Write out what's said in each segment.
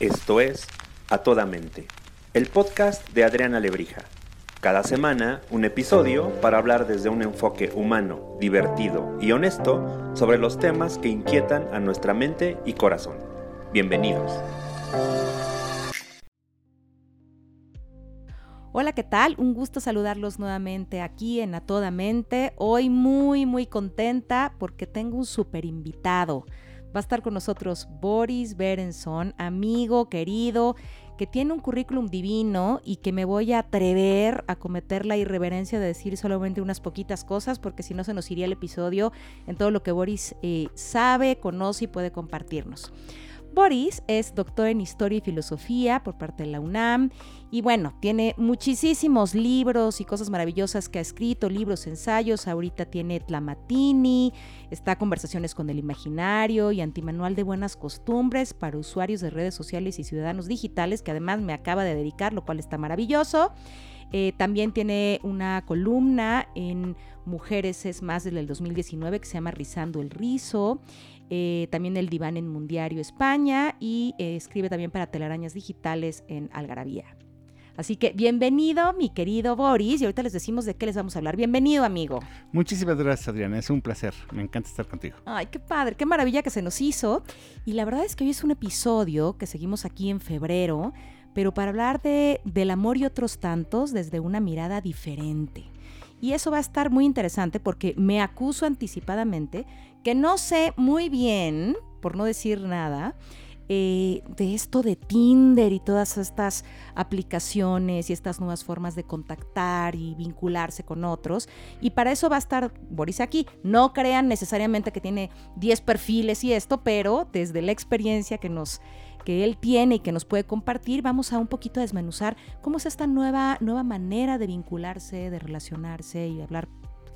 Esto es A Toda Mente, el podcast de Adriana Lebrija. Cada semana un episodio para hablar desde un enfoque humano, divertido y honesto sobre los temas que inquietan a nuestra mente y corazón. Bienvenidos. Hola, ¿qué tal? Un gusto saludarlos nuevamente aquí en A Toda Mente. Hoy muy, muy contenta porque tengo un super invitado. Va a estar con nosotros Boris Berenson, amigo querido, que tiene un currículum divino y que me voy a atrever a cometer la irreverencia de decir solamente unas poquitas cosas, porque si no se nos iría el episodio en todo lo que Boris eh, sabe, conoce y puede compartirnos. Boris es doctor en Historia y Filosofía por parte de la UNAM y bueno, tiene muchísimos libros y cosas maravillosas que ha escrito, libros, ensayos, ahorita tiene Tlamatini, está Conversaciones con el Imaginario y Antimanual de Buenas Costumbres para usuarios de redes sociales y ciudadanos digitales, que además me acaba de dedicar, lo cual está maravilloso. Eh, también tiene una columna en Mujeres es más del 2019 que se llama Rizando el Rizo. Eh, también el diván en Mundiario España y eh, escribe también para telarañas digitales en Algarabía. Así que bienvenido, mi querido Boris, y ahorita les decimos de qué les vamos a hablar. Bienvenido, amigo. Muchísimas gracias, Adriana. Es un placer. Me encanta estar contigo. Ay, qué padre, qué maravilla que se nos hizo. Y la verdad es que hoy es un episodio que seguimos aquí en febrero, pero para hablar de, del amor y otros tantos desde una mirada diferente. Y eso va a estar muy interesante porque me acuso anticipadamente que no sé muy bien, por no decir nada, eh, de esto de Tinder y todas estas aplicaciones y estas nuevas formas de contactar y vincularse con otros. Y para eso va a estar Boris aquí. No crean necesariamente que tiene 10 perfiles y esto, pero desde la experiencia que nos que él tiene y que nos puede compartir, vamos a un poquito a desmenuzar cómo es esta nueva, nueva manera de vincularse, de relacionarse y hablar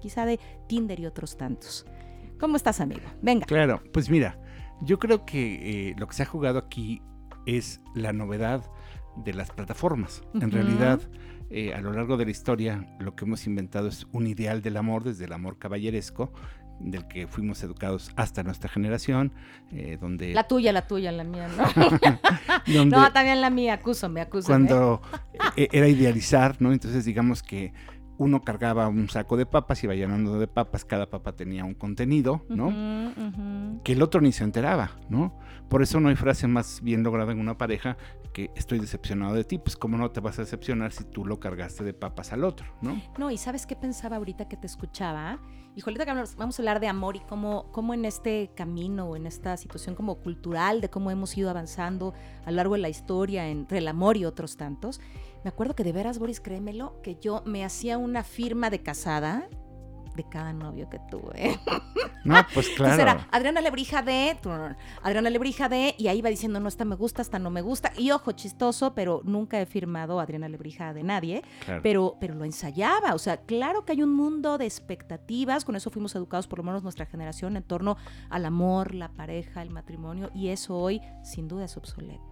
quizá de Tinder y otros tantos. ¿Cómo estás, amigo? Venga. Claro, pues mira, yo creo que eh, lo que se ha jugado aquí es la novedad de las plataformas. En realidad, eh, a lo largo de la historia, lo que hemos inventado es un ideal del amor, desde el amor caballeresco, del que fuimos educados hasta nuestra generación, eh, donde... La tuya, la tuya, la mía, ¿no? no, también la mía, acúsame, acúsame. Cuando era idealizar, ¿no? Entonces digamos que uno cargaba un saco de papas, iba llenando de papas, cada papa tenía un contenido, ¿no? Que el otro ni se enteraba, ¿no? Por eso no hay frase más bien lograda en una pareja que estoy decepcionado de ti, pues cómo no te vas a decepcionar si tú lo cargaste de papas al otro, ¿no? No, y ¿sabes qué pensaba ahorita que te escuchaba? Híjole, vamos a hablar de amor y cómo, cómo en este camino o en esta situación como cultural, de cómo hemos ido avanzando a lo largo de la historia entre el amor y otros tantos. Me acuerdo que de veras, Boris, créemelo, que yo me hacía una firma de casada de cada novio que tuve. No, pues claro. Entonces era Adriana Lebrija de, Adriana Lebrija de, y ahí va diciendo, no, esta me gusta, esta no me gusta. Y ojo, chistoso, pero nunca he firmado Adriana Lebrija de nadie, pero, pero lo ensayaba. O sea, claro que hay un mundo de expectativas, con eso fuimos educados, por lo menos nuestra generación, en torno al amor, la pareja, el matrimonio, y eso hoy sin duda es obsoleto.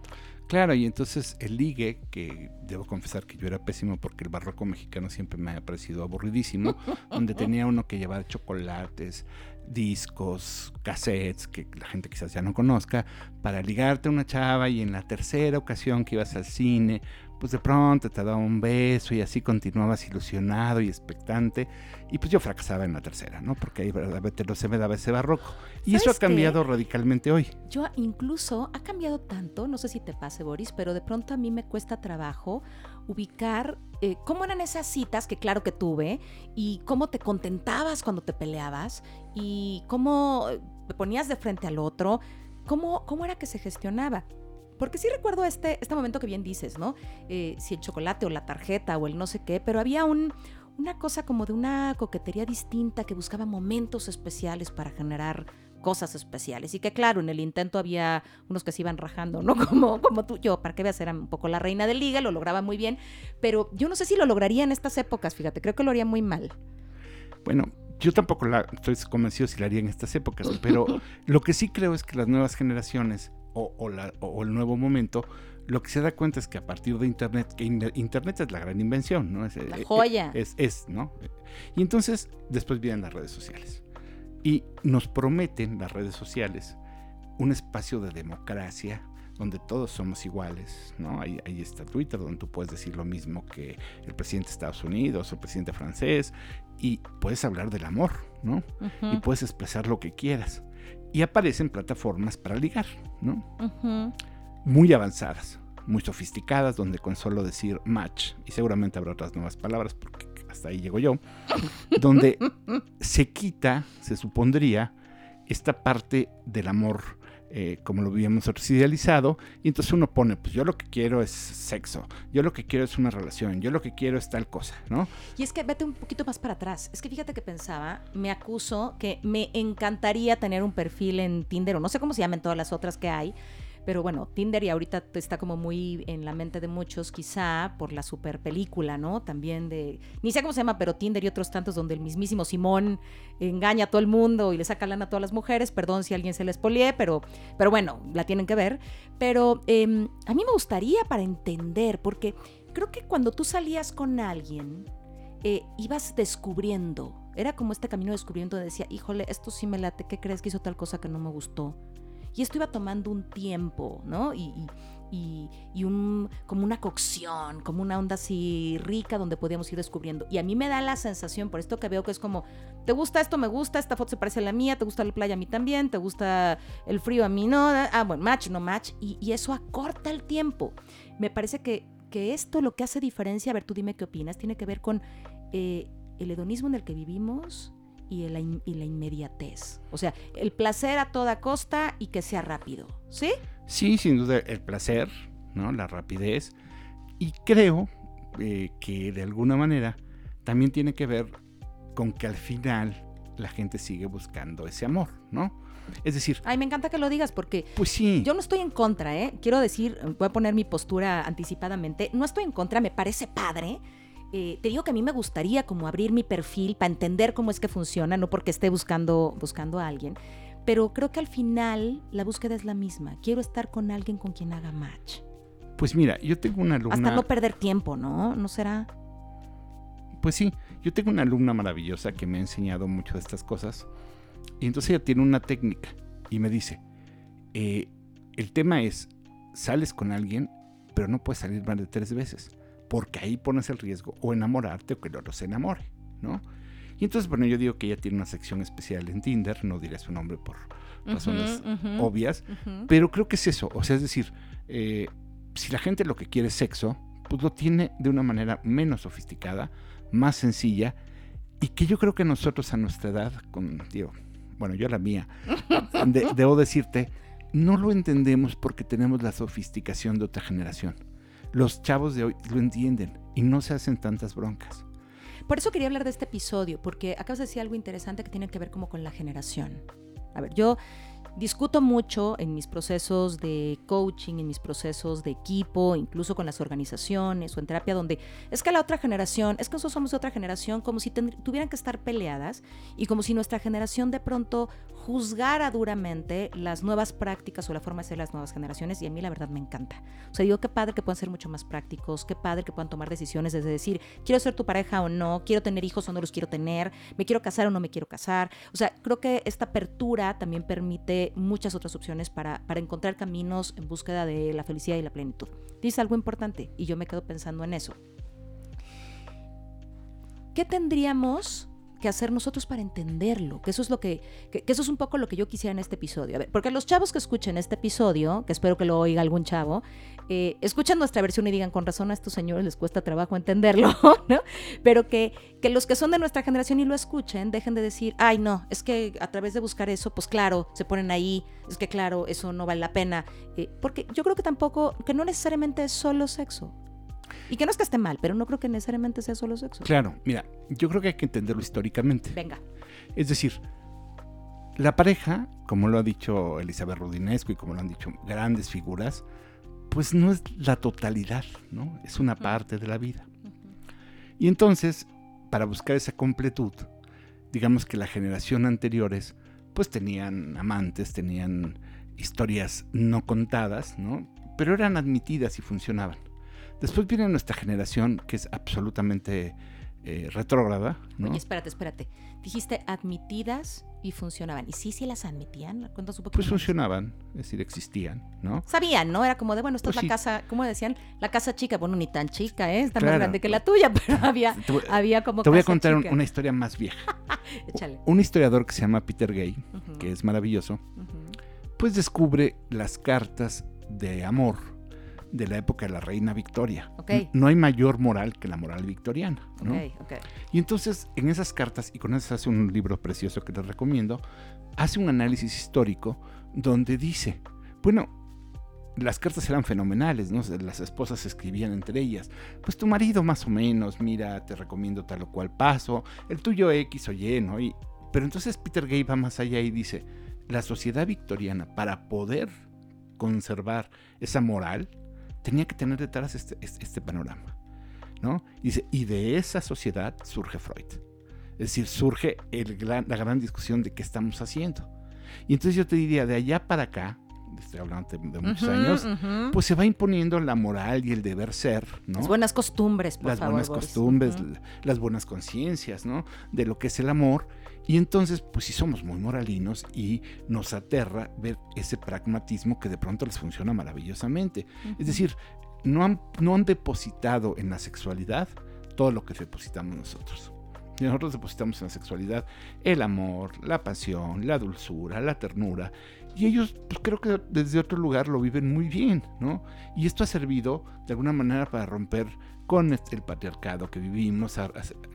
Claro, y entonces el ligue, que debo confesar que yo era pésimo porque el barroco mexicano siempre me ha parecido aburridísimo, donde tenía uno que llevar chocolates, discos, cassettes, que la gente quizás ya no conozca, para ligarte a una chava y en la tercera ocasión que ibas al cine, pues de pronto te daba un beso y así continuabas ilusionado y expectante. Y pues yo fracasaba en la tercera, ¿no? Porque ahí verdaderamente no se me daba ese barroco. Y eso ha cambiado radicalmente hoy. Yo incluso ha cambiado tanto, no sé si te pase Boris, pero de pronto a mí me cuesta trabajo ubicar eh, cómo eran esas citas que claro que tuve y cómo te contentabas cuando te peleabas y cómo te ponías de frente al otro, cómo, cómo era que se gestionaba. Porque sí recuerdo este, este momento que bien dices, ¿no? Eh, si el chocolate o la tarjeta o el no sé qué, pero había un, una cosa como de una coquetería distinta que buscaba momentos especiales para generar cosas especiales. Y que claro, en el intento había unos que se iban rajando, ¿no? Como, como tú, yo, para que veas, era un poco la reina de liga, lo lograba muy bien, pero yo no sé si lo lograría en estas épocas, fíjate, creo que lo haría muy mal. Bueno, yo tampoco la, estoy convencido si lo haría en estas épocas, pero lo que sí creo es que las nuevas generaciones o, el nuevo momento, lo que se da cuenta es que a partir de Internet, que Internet es la gran invención, ¿no? Es, la eh, joya. Es, es, ¿no? Y entonces después vienen las redes sociales. Y nos prometen las redes sociales un espacio de democracia, donde todos somos iguales, ¿no? Ahí, ahí, está Twitter, donde tú puedes decir lo mismo que el presidente de Estados Unidos o el presidente francés, y puedes hablar del amor, ¿no? Y puedes expresar lo que quieras. Y aparecen plataformas para ligar, ¿no? Muy avanzadas, muy sofisticadas, donde con solo decir match, y seguramente habrá otras nuevas palabras, porque hasta ahí llego yo, donde se quita, se supondría, esta parte del amor eh, como lo vivíamos nosotros idealizado, y entonces uno pone, pues yo lo que quiero es sexo, yo lo que quiero es una relación, yo lo que quiero es tal cosa, ¿no? Y es que vete un poquito más para atrás, es que fíjate que pensaba, me acuso que me encantaría tener un perfil en Tinder, o no sé cómo se llaman todas las otras que hay, pero bueno, Tinder y ahorita está como muy en la mente de muchos, quizá por la super película, ¿no? También de, ni sé cómo se llama, pero Tinder y otros tantos donde el mismísimo Simón engaña a todo el mundo y le saca lana a todas las mujeres. Perdón si alguien se les polié, pero, pero bueno, la tienen que ver. Pero em, a mí me gustaría para entender, porque creo que cuando tú salías con alguien, eh, ibas descubriendo. Era como este camino descubriendo decía, híjole, esto sí me late, ¿qué crees que hizo tal cosa que no me gustó? Y esto iba tomando un tiempo, ¿no? Y, un, como una cocción, como una onda así rica donde podíamos ir descubriendo. Y a mí me da la sensación, por esto que veo que es como, ¿te gusta esto? Me gusta, esta foto se parece a la mía, ¿te gusta la playa? A mí también, ¿te gusta el frío? A mí no. Ah, bueno, match, no match. Y, eso acorta el tiempo. Me parece que, que, esto lo que hace diferencia, a ver, tú dime qué opinas, tiene que ver con eh, el hedonismo en el que vivimos y la, inmediatez. O sea, el placer a toda costa y que sea rápido, ¿sí? Sí, sin duda, el placer, ¿no? La rapidez. Y creo eh, que de alguna manera también tiene que ver con que al final la gente sigue buscando ese amor, ¿no? Es decir... Ay, me encanta que lo digas porque... Pues sí. Yo no estoy en contra, ¿eh? Quiero decir, voy a poner mi postura anticipadamente. No estoy en contra, me parece padre eh, te digo que a mí me gustaría como abrir mi perfil para entender cómo es que funciona, no porque esté buscando, buscando a alguien, pero creo que al final la búsqueda es la misma. Quiero estar con alguien con quien haga match. Pues mira, yo tengo una alumna... Hasta no perder tiempo, ¿no? ¿No será? Pues sí, yo tengo una alumna maravillosa que me ha enseñado mucho de estas cosas. Y entonces ella tiene una técnica y me dice, eh, el tema es, sales con alguien, pero no puedes salir más de tres veces porque ahí pones el riesgo o enamorarte o que el otro se enamore, ¿no? Y entonces, bueno, yo digo que ella tiene una sección especial en Tinder, no diré su nombre por razones obvias, pero creo que es eso, o sea, es decir, eh, si la gente lo que quiere es sexo, pues lo tiene de una manera menos sofisticada, más sencilla, y que yo creo que nosotros a nuestra edad, con, digo, bueno, yo a la mía, debo decirte, no lo entendemos porque tenemos la sofisticación de otra generación los chavos de hoy lo entienden y no se hacen tantas broncas. Por eso quería hablar de este episodio, porque acabas de decir algo interesante que tiene que ver como con la generación. A ver, yo discuto mucho en mis procesos de coaching, en mis procesos de equipo, incluso con las organizaciones o en terapia, donde es que la otra generación, es que nosotros somos de otra generación, como si tuvieran que estar peleadas y como si nuestra generación de pronto juzgara duramente las nuevas prácticas o la forma de ser las nuevas generaciones y a mí la verdad me encanta. O sea, digo, qué padre que puedan ser mucho más prácticos, qué padre que puedan tomar decisiones desde decir, quiero ser tu pareja o no, quiero tener hijos o no los quiero tener, me quiero casar o no me quiero casar. O sea, creo que esta apertura también permite muchas otras opciones para, para encontrar caminos en búsqueda de la felicidad y la plenitud. Dice algo importante y yo me quedo pensando en eso. ¿Qué tendríamos que hacer nosotros para entenderlo, que eso es lo que, eso es un poco lo que yo quisiera en este episodio. A ver, porque los chavos que escuchen este episodio, que espero que lo oiga algún chavo, eh, escuchan nuestra versión y digan, con razón a estos señores les cuesta trabajo entenderlo, ¿no? Pero que, que los que son de nuestra generación y lo escuchen, dejen de decir, ay, no, es que a través de buscar eso, pues claro, se ponen ahí, es que claro, eso no vale la pena. Eh, porque yo creo que tampoco, que no necesariamente es solo sexo. Y que no es que esté mal, pero no creo que necesariamente sea solo sexo. Claro, mira, yo creo que hay que entenderlo históricamente. Venga. Es decir, la pareja, como lo ha dicho Elizabeth Rudinesco y como lo han dicho grandes figuras, pues no es la totalidad, ¿no? Es una parte de la vida. Y entonces, para buscar esa completud, digamos que la generación anteriores, pues tenían amantes, tenían historias no contadas, ¿no? Pero eran admitidas y funcionaban. Después viene nuestra generación, que es absolutamente eh, retrógrada. ¿no? Oye, espérate, espérate. Dijiste admitidas Y funcionaban. ¿Y sí, sí las admitían? Cuéntanos un poquito Pues más. funcionaban, es decir, existían, ¿no? Sabían, ¿no? Era como de, bueno, esta Pues es sí. la casa, ¿cómo decían? La casa chica. Bueno, ni tan chica, ¿eh? Está más grande que la tuya, pero había, Te había como te voy a contar chica. una historia más vieja. Échale. Un historiador que se llama Peter Gay, que es maravilloso, pues descubre las cartas de amor de la época de la reina Victoria. No hay mayor moral que la moral victoriana, ¿no? Y entonces, en esas cartas, y con eso hace un libro precioso que les recomiendo, hace un análisis histórico donde dice, bueno, las cartas eran fenomenales, ¿no? Las esposas se escribían entre ellas. Pues tu marido más o menos, mira, te recomiendo tal o cual paso, el tuyo X o Y, ¿no? Y, pero entonces Peter Gay va más allá y dice, la sociedad victoriana, para poder conservar esa moral, tenía que tener detrás este, este, este panorama, ¿no? Y dice, y de esa sociedad surge Freud. Es decir, surge el gran- la gran discusión de qué estamos haciendo. Y entonces yo te diría, de allá para acá, estoy hablando de, de muchos Ujú, años, ujú. pues se va imponiendo la moral y el deber ser, ¿no? Las buenas costumbres, por las favor. buenas Boris. costumbres, Ujú. l- las buenas conciencias, ¿no? De lo que es el amor. Y entonces, pues sí somos muy moralinos y nos aterra ver ese pragmatismo que de pronto les funciona maravillosamente. Es decir, no han, no han depositado en la sexualidad todo lo que depositamos nosotros. Y nosotros depositamos en la sexualidad el amor, la pasión, la dulzura, la ternura. Y ellos, pues creo que desde otro lugar lo viven muy bien, ¿no? Y esto ha servido de alguna manera para romper con este- el patriarcado que vivimos.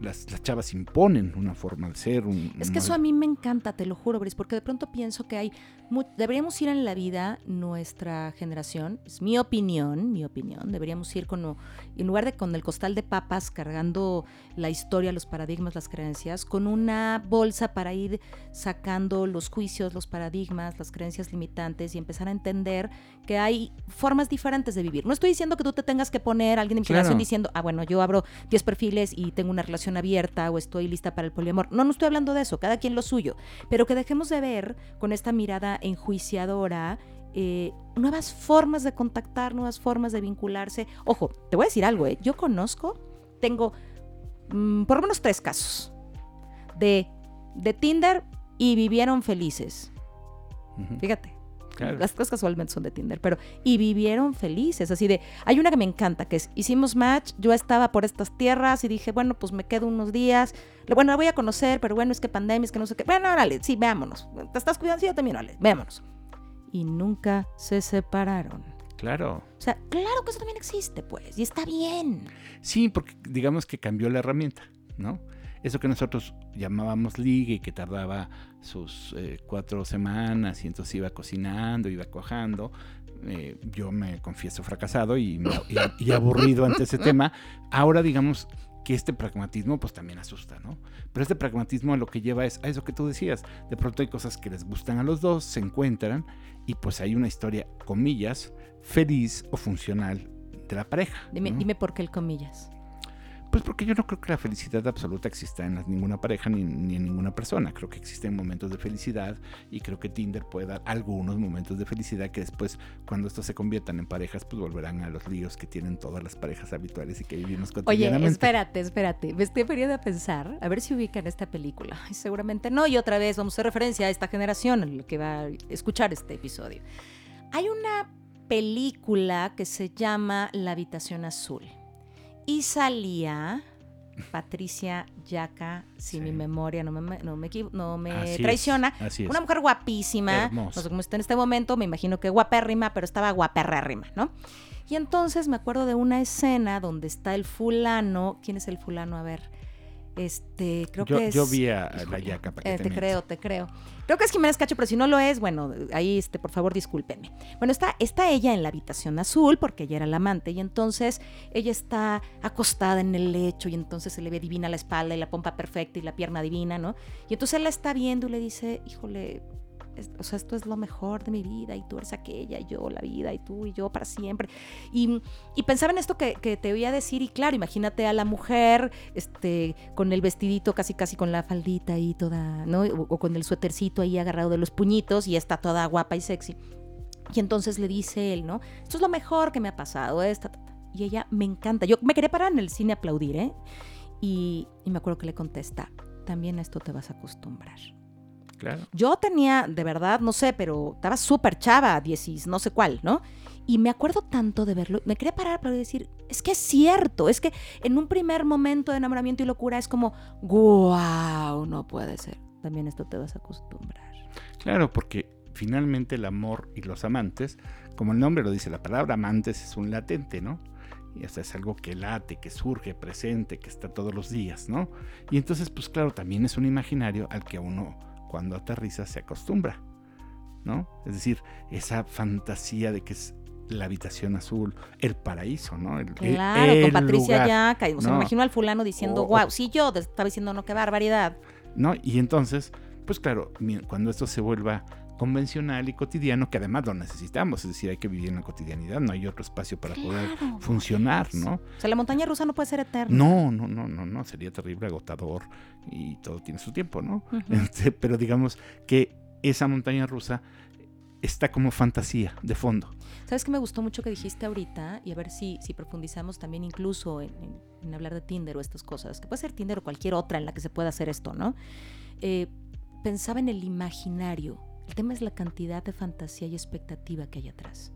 las, las chavas imponen una forma de ser. Un, Es que eso a mí me encanta, te lo juro, Boris, porque de pronto pienso que hay. mu- deberíamos ir en la vida, nuestra generación, es mi opinión, mi opinión, deberíamos ir con. En lugar de con el costal de papas cargando la historia, los paradigmas, las creencias, con una bolsa para ir sacando los juicios, los paradigmas, las creencias limitantes y empezar a entender que hay formas diferentes de vivir. No estoy diciendo que tú te tengas que poner alguien de mi Claro. generación diciendo, ah, bueno, yo abro 10 perfiles y tengo una relación abierta o estoy lista para el poliamor. No, no estoy hablando de eso, cada quien lo suyo. Pero que dejemos de ver con esta mirada enjuiciadora eh, nuevas formas de contactar, nuevas formas de vincularse. Ojo, te voy a decir algo, ¿eh? Yo conozco, tengo mm, por lo menos tres casos de, de Tinder y vivieron felices. Fíjate. Claro. Las cosas casualmente son de Tinder, pero y vivieron felices, así de, hay una que me encanta, que es, hicimos match, yo estaba por estas tierras y dije, bueno, pues me quedo unos días, bueno, la voy a conocer, pero bueno, es que pandemia, es que no sé qué, bueno, órale, sí, veámonos, ¿te estás cuidando? Sí, yo también, órale, veámonos. Y nunca se separaron. Claro. O sea, claro que eso también existe, pues, y está bien. Sí, porque digamos que cambió la herramienta, ¿no? Eso que nosotros llamábamos ligue y que tardaba sus eh, cuatro semanas y entonces iba cocinando, iba cuajando. eh, yo me confieso fracasado y, me- y- y aburrido ante ese tema. Ahora digamos que este pragmatismo pues también asusta, ¿no? Pero este pragmatismo a lo que lleva es a eso que tú decías. De pronto hay cosas que les gustan a los dos, se encuentran y pues hay una historia, comillas, feliz o funcional de la pareja. Dime, ¿no? dime por qué el comillas. Pues porque yo no creo que la felicidad absoluta exista en ninguna pareja ni, ni en ninguna persona. Creo que existen momentos de felicidad y creo que Tinder puede dar algunos momentos de felicidad que después, cuando estos se conviertan en parejas, pues volverán a los líos que tienen todas las parejas habituales y que vivimos Oye, cotidianamente. espérate, espérate. Me estoy poniendo a pensar, a ver si ubican esta película. Seguramente no, y otra vez vamos a hacer referencia a esta generación en la que va a escuchar este episodio. Hay una película que se llama La habitación azul. Y salía Patricia Yaca, si Sí. mi memoria no me, no me, no me Así es, traiciona. así es. Una mujer guapísima, Hermosa. no sé cómo está en este momento, me imagino que guapérrima, pero estaba guaperrérrima, ¿no? Y entonces me acuerdo de una escena donde está el fulano, ¿quién es el fulano? A ver, este, creo yo, que es... yo vi a, la yaca para que eh, te creo, te creo. Creo que es Jiménez Cacho, pero si no lo es, bueno, ahí, este, por favor, discúlpenme. Bueno, está, está ella en la habitación azul, porque ella era la amante, y entonces ella está acostada en el lecho, y entonces se le ve divina la espalda y la pompa perfecta y la pierna divina, ¿no? Y entonces él la está viendo y le dice, híjole, es- o sea, esto es lo mejor de mi vida, y tú eres aquella, y yo la vida, y tú y yo para siempre. Y, y pensaba en esto que, que te voy a decir, y claro, imagínate a la mujer este, con el vestidito casi casi con la faldita ahí toda, ¿no? O, o con el suétercito ahí agarrado de los puñitos y está toda guapa y sexy. Y entonces le dice él, ¿no? Esto es lo mejor que me ha pasado, esta, ta, ta". Y ella me encanta. Yo me quería parar en el cine a aplaudir, ¿eh? Y, y me acuerdo que le contesta, también a esto te vas a acostumbrar. Claro. Yo tenía, de verdad, no sé, pero estaba súper chava, 10, no sé cuál, ¿no? Y me acuerdo tanto de verlo, me quería parar para decir, es que es cierto, es que en un primer momento de enamoramiento y locura es como, wow, no puede ser. También esto te vas a acostumbrar. Claro, porque finalmente el amor y los amantes, como el nombre lo dice, la palabra amantes es un latente, ¿no? Y hasta es algo que late, que surge, presente, que está todos los días, ¿no? Y entonces, pues claro, también es un imaginario al que uno cuando aterriza se acostumbra, ¿no? Es decir, esa fantasía de que es la habitación azul, el paraíso, ¿no? El, claro, el con Patricia lugar, Yaca. O sea, ¿no? me imagino al fulano diciendo, wow, sí, yo te estaba diciendo, no, qué barbaridad. ¿no? Y entonces, pues claro, cuando esto se vuelva convencional y cotidiano, que además lo necesitamos, es decir, hay que vivir en la cotidianidad, no hay otro espacio para poder funcionar, ¿no? O sea, la montaña rusa no puede ser eterna. No, no, no, no, no, sería terrible, agotador y todo tiene su tiempo, ¿no? Este, pero digamos que esa montaña rusa está como fantasía de fondo. ¿Sabes qué me gustó mucho que dijiste ahorita? Y a ver si, si profundizamos también incluso en, en- en hablar de Tinder o estas cosas, que puede ser Tinder o cualquier otra en la que se pueda hacer esto, ¿no? Eh, pensaba en el imaginario. El tema es la cantidad de fantasía y expectativa que hay atrás.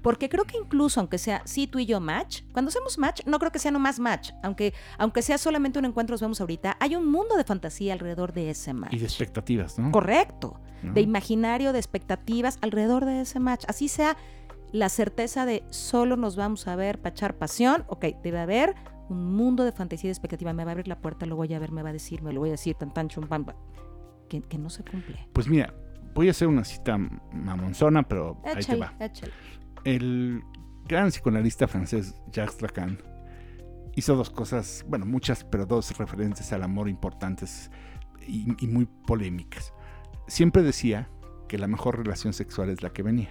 Porque creo que incluso, aunque sea sí tú y yo match, cuando hacemos match, no creo que sea nomás match. Aunque, aunque sea solamente un encuentro, nos vemos ahorita, hay un mundo de fantasía alrededor de ese match. Y de expectativas, ¿no? Correcto ¿No? de imaginario, de expectativas alrededor de ese match. Así sea la certeza de solo nos vamos a ver para echar pasión. Ok, debe haber un mundo de fantasía y de expectativa. Me va a abrir la puerta, lo voy a ver, me va a decir, me lo voy a decir, tan tan chum pam, pam. Que, que no se cumple. Pues mira, voy a hacer una cita mamonzona, pero ahí te va. El gran psicoanalista francés Jacques Lacan hizo dos cosas, bueno, muchas, pero dos referentes al amor importantes y, y muy polémicas. Siempre decía que la mejor relación sexual es la que venía.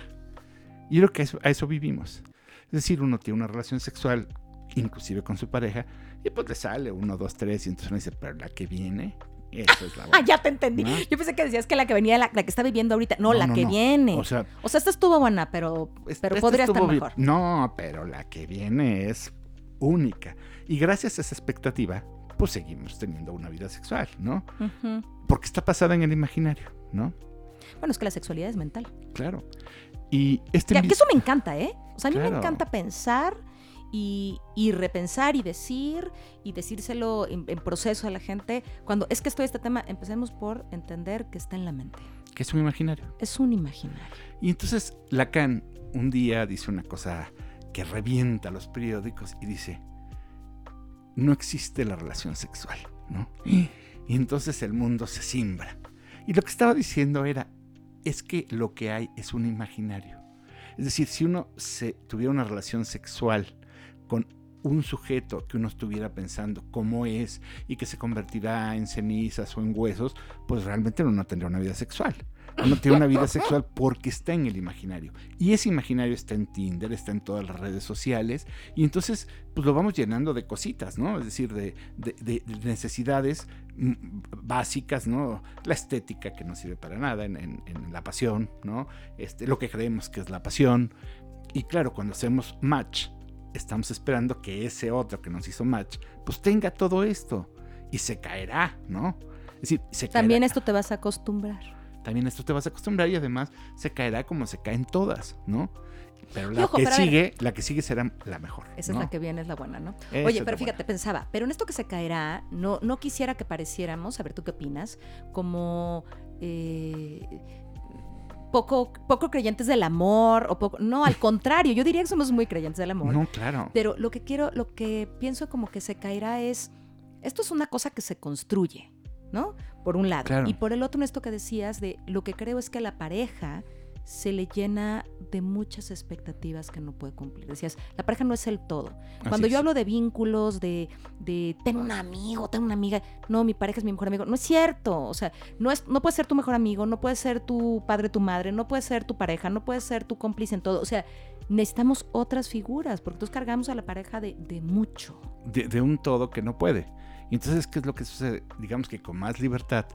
Y creo que a eso, a eso vivimos. Es decir, uno tiene una relación sexual, inclusive con su pareja, y pues le sale uno, dos, tres, y entonces uno dice, pero la que viene, esa es la Ah, buena". ya te entendí. ¿No? Yo pensé que decías que la que venía, la, la que está viviendo ahorita. No, No, la no, que viene. O sea, O sea, esta estuvo buena, pero, Es- pero podría estar mejor. No, pero la que viene es única. Y gracias a esa expectativa, pues seguimos teniendo una vida sexual, ¿no? Porque está basada en el imaginario, ¿no? Bueno, es que la sexualidad es mental. Claro. Y este mi- que eso me encanta, ¿eh? O sea, a mí me encanta pensar y, y repensar y decir y decírselo en, en proceso a la gente. Cuando es que estoy este tema, empecemos por entender que está en la mente. que es un imaginario. Es un imaginario. Y entonces Lacan un día dice una cosa que revienta los periódicos y dice, no existe la relación sexual, ¿no? Y entonces el mundo se simbra. Y lo que estaba diciendo era, es que lo que hay es un imaginario. Es decir, si uno se, tuviera una relación sexual con un sujeto que uno estuviera pensando cómo es y que se convertirá en cenizas o en huesos, pues realmente uno no tendría una vida sexual. Uno tiene una vida sexual porque está en el imaginario. Y ese imaginario está en Tinder, está en todas las redes sociales. Y entonces, pues lo vamos llenando de cositas, ¿no? Es decir, de, de- de- de necesidades mm, básicas, ¿no? La estética que no sirve para nada en, en- en la pasión, ¿no? Este, lo que creemos que es la pasión. Y claro, cuando hacemos match, estamos esperando que ese otro que nos hizo match, pues tenga todo esto. Y se caerá, ¿no? Es decir, se También caerá esto te vas a acostumbrar. también esto te vas a acostumbrar y además se caerá como se caen todas, ¿no? Pero la ojo, que pero sigue, la que sigue será la mejor. Esa ¿no? es la que viene, es la buena, ¿no? Esa Oye, pero fíjate, buena. pensaba, pero en esto que se caerá, no, no quisiera que pareciéramos, a ver tú qué opinas, como eh, poco, poco creyentes del amor, o poco. No, al contrario, yo diría que somos muy creyentes del amor. No, claro. Pero lo que quiero, lo que pienso como que se caerá es, esto es una cosa que se construye, ¿no? Por un lado. Claro. Y por el otro, en esto que decías, de lo que creo es que la pareja se le llena de muchas expectativas que no puede cumplir. Decías, la pareja no es el todo. Así Cuando yo hablo de vínculos, de, de tengo un amigo, tengo una amiga, no, mi pareja es mi mejor amigo, no es cierto. O sea, no, es, no puede ser tu mejor amigo, no puede ser tu padre, tu madre, no puede ser tu pareja, no puede ser tu cómplice en todo. O sea, necesitamos otras figuras, porque entonces cargamos a la pareja de, de mucho. de, de un todo que no puede. Y entonces, ¿qué es lo que sucede? Digamos que con más libertad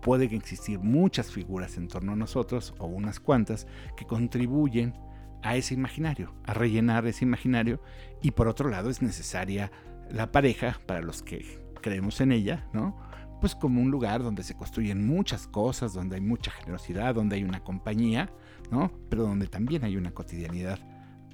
pueden existir muchas figuras en torno a nosotros, o unas cuantas, que contribuyen a ese imaginario, a rellenar ese imaginario. Y por otro lado, es necesaria la pareja, para los que creemos en ella, ¿no? pues como un lugar donde se construyen muchas cosas, donde hay mucha generosidad, donde hay una compañía, ¿no? Pero donde también hay una cotidianidad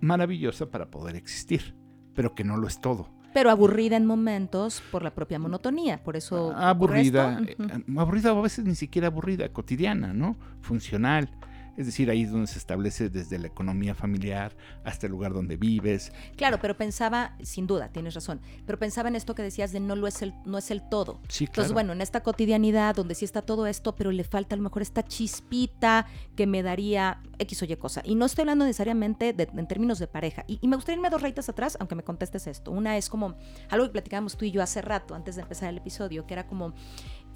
maravillosa para poder existir, pero que no lo es todo. Pero aburrida en momentos por la propia monotonía, por eso... Aburrida, eh, aburrida o a veces ni siquiera aburrida, cotidiana, ¿no? Funcional. Es decir, ahí es donde se establece desde la economía familiar hasta el lugar donde vives. Claro, pero pensaba, sin duda, tienes razón, pero pensaba en esto que decías de no lo es el, no es el todo. Sí, claro. Entonces, bueno, en esta cotidianidad donde sí está todo esto, pero le falta a lo mejor esta chispita que me daría X o Y cosa. Y no estoy hablando necesariamente en términos de pareja. Y, y, me gustaría irme dos rayitas atrás, aunque me contestes esto. Una es como algo que platicábamos tú y yo hace rato, antes de empezar el episodio, que era como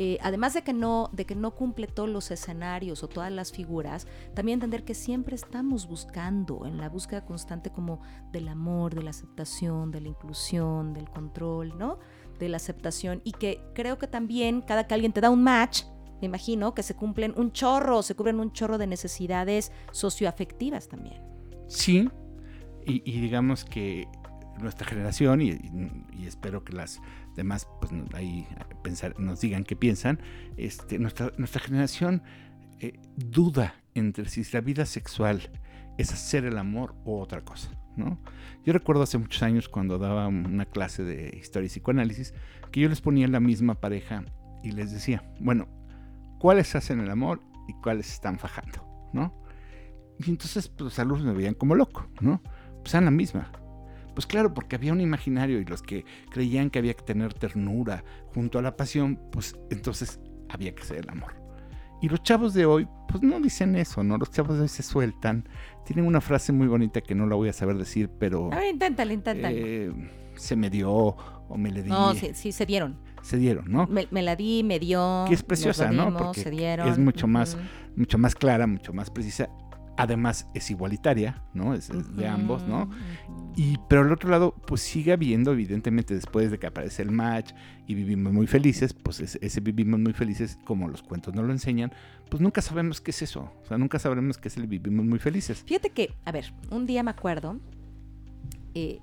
eh, además de que, no, de que no cumple todos los escenarios o todas las figuras, también entender que siempre estamos buscando, en la búsqueda constante como del amor, de la aceptación, de la inclusión, del control, ¿no? De la aceptación y que creo que también cada que alguien te da un match, me imagino que se cumplen un chorro, se cubren un chorro de necesidades socioafectivas también. Sí, y, digamos que nuestra generación, y, espero que las demás pues, ahí pensar, nos digan qué piensan, este, nuestra, nuestra generación eh, duda entre si la vida sexual es hacer el amor o otra cosa. ¿no? Yo recuerdo hace muchos años cuando daba una clase de historia y psicoanálisis, que yo les ponía la misma pareja y les decía, bueno, ¿cuáles hacen el amor y cuáles están fajando? ¿no? Y entonces pues, los alumnos me veían como loco, ¿no? Pues eran la misma. Pues claro, porque había un imaginario y los que creían que había que tener ternura junto a la pasión, pues entonces había que ser el amor. Y los chavos de hoy, pues no dicen eso, ¿no? Los chavos de hoy se sueltan. Tienen una frase muy bonita que no la voy a saber decir, pero... A ver, inténtale, inténtale. Eh, se me dio o me le di. No, sí, sí se dieron. Se dieron, ¿no? Me, me la di, me dio. Que es preciosa, dimos, ¿no? Porque se dieron. es mucho más, uh -huh. mucho más clara, mucho más precisa. Además es igualitaria, ¿no? Es, es de ambos, ¿no? Y pero al otro lado, pues sigue habiendo, evidentemente, después de que aparece el match y vivimos muy felices, pues ese, ese, vivimos muy felices, como los cuentos nos lo enseñan, pues nunca sabemos qué es eso. O sea, nunca sabremos qué es el vivimos muy felices. Fíjate que, a ver, un día me acuerdo, eh,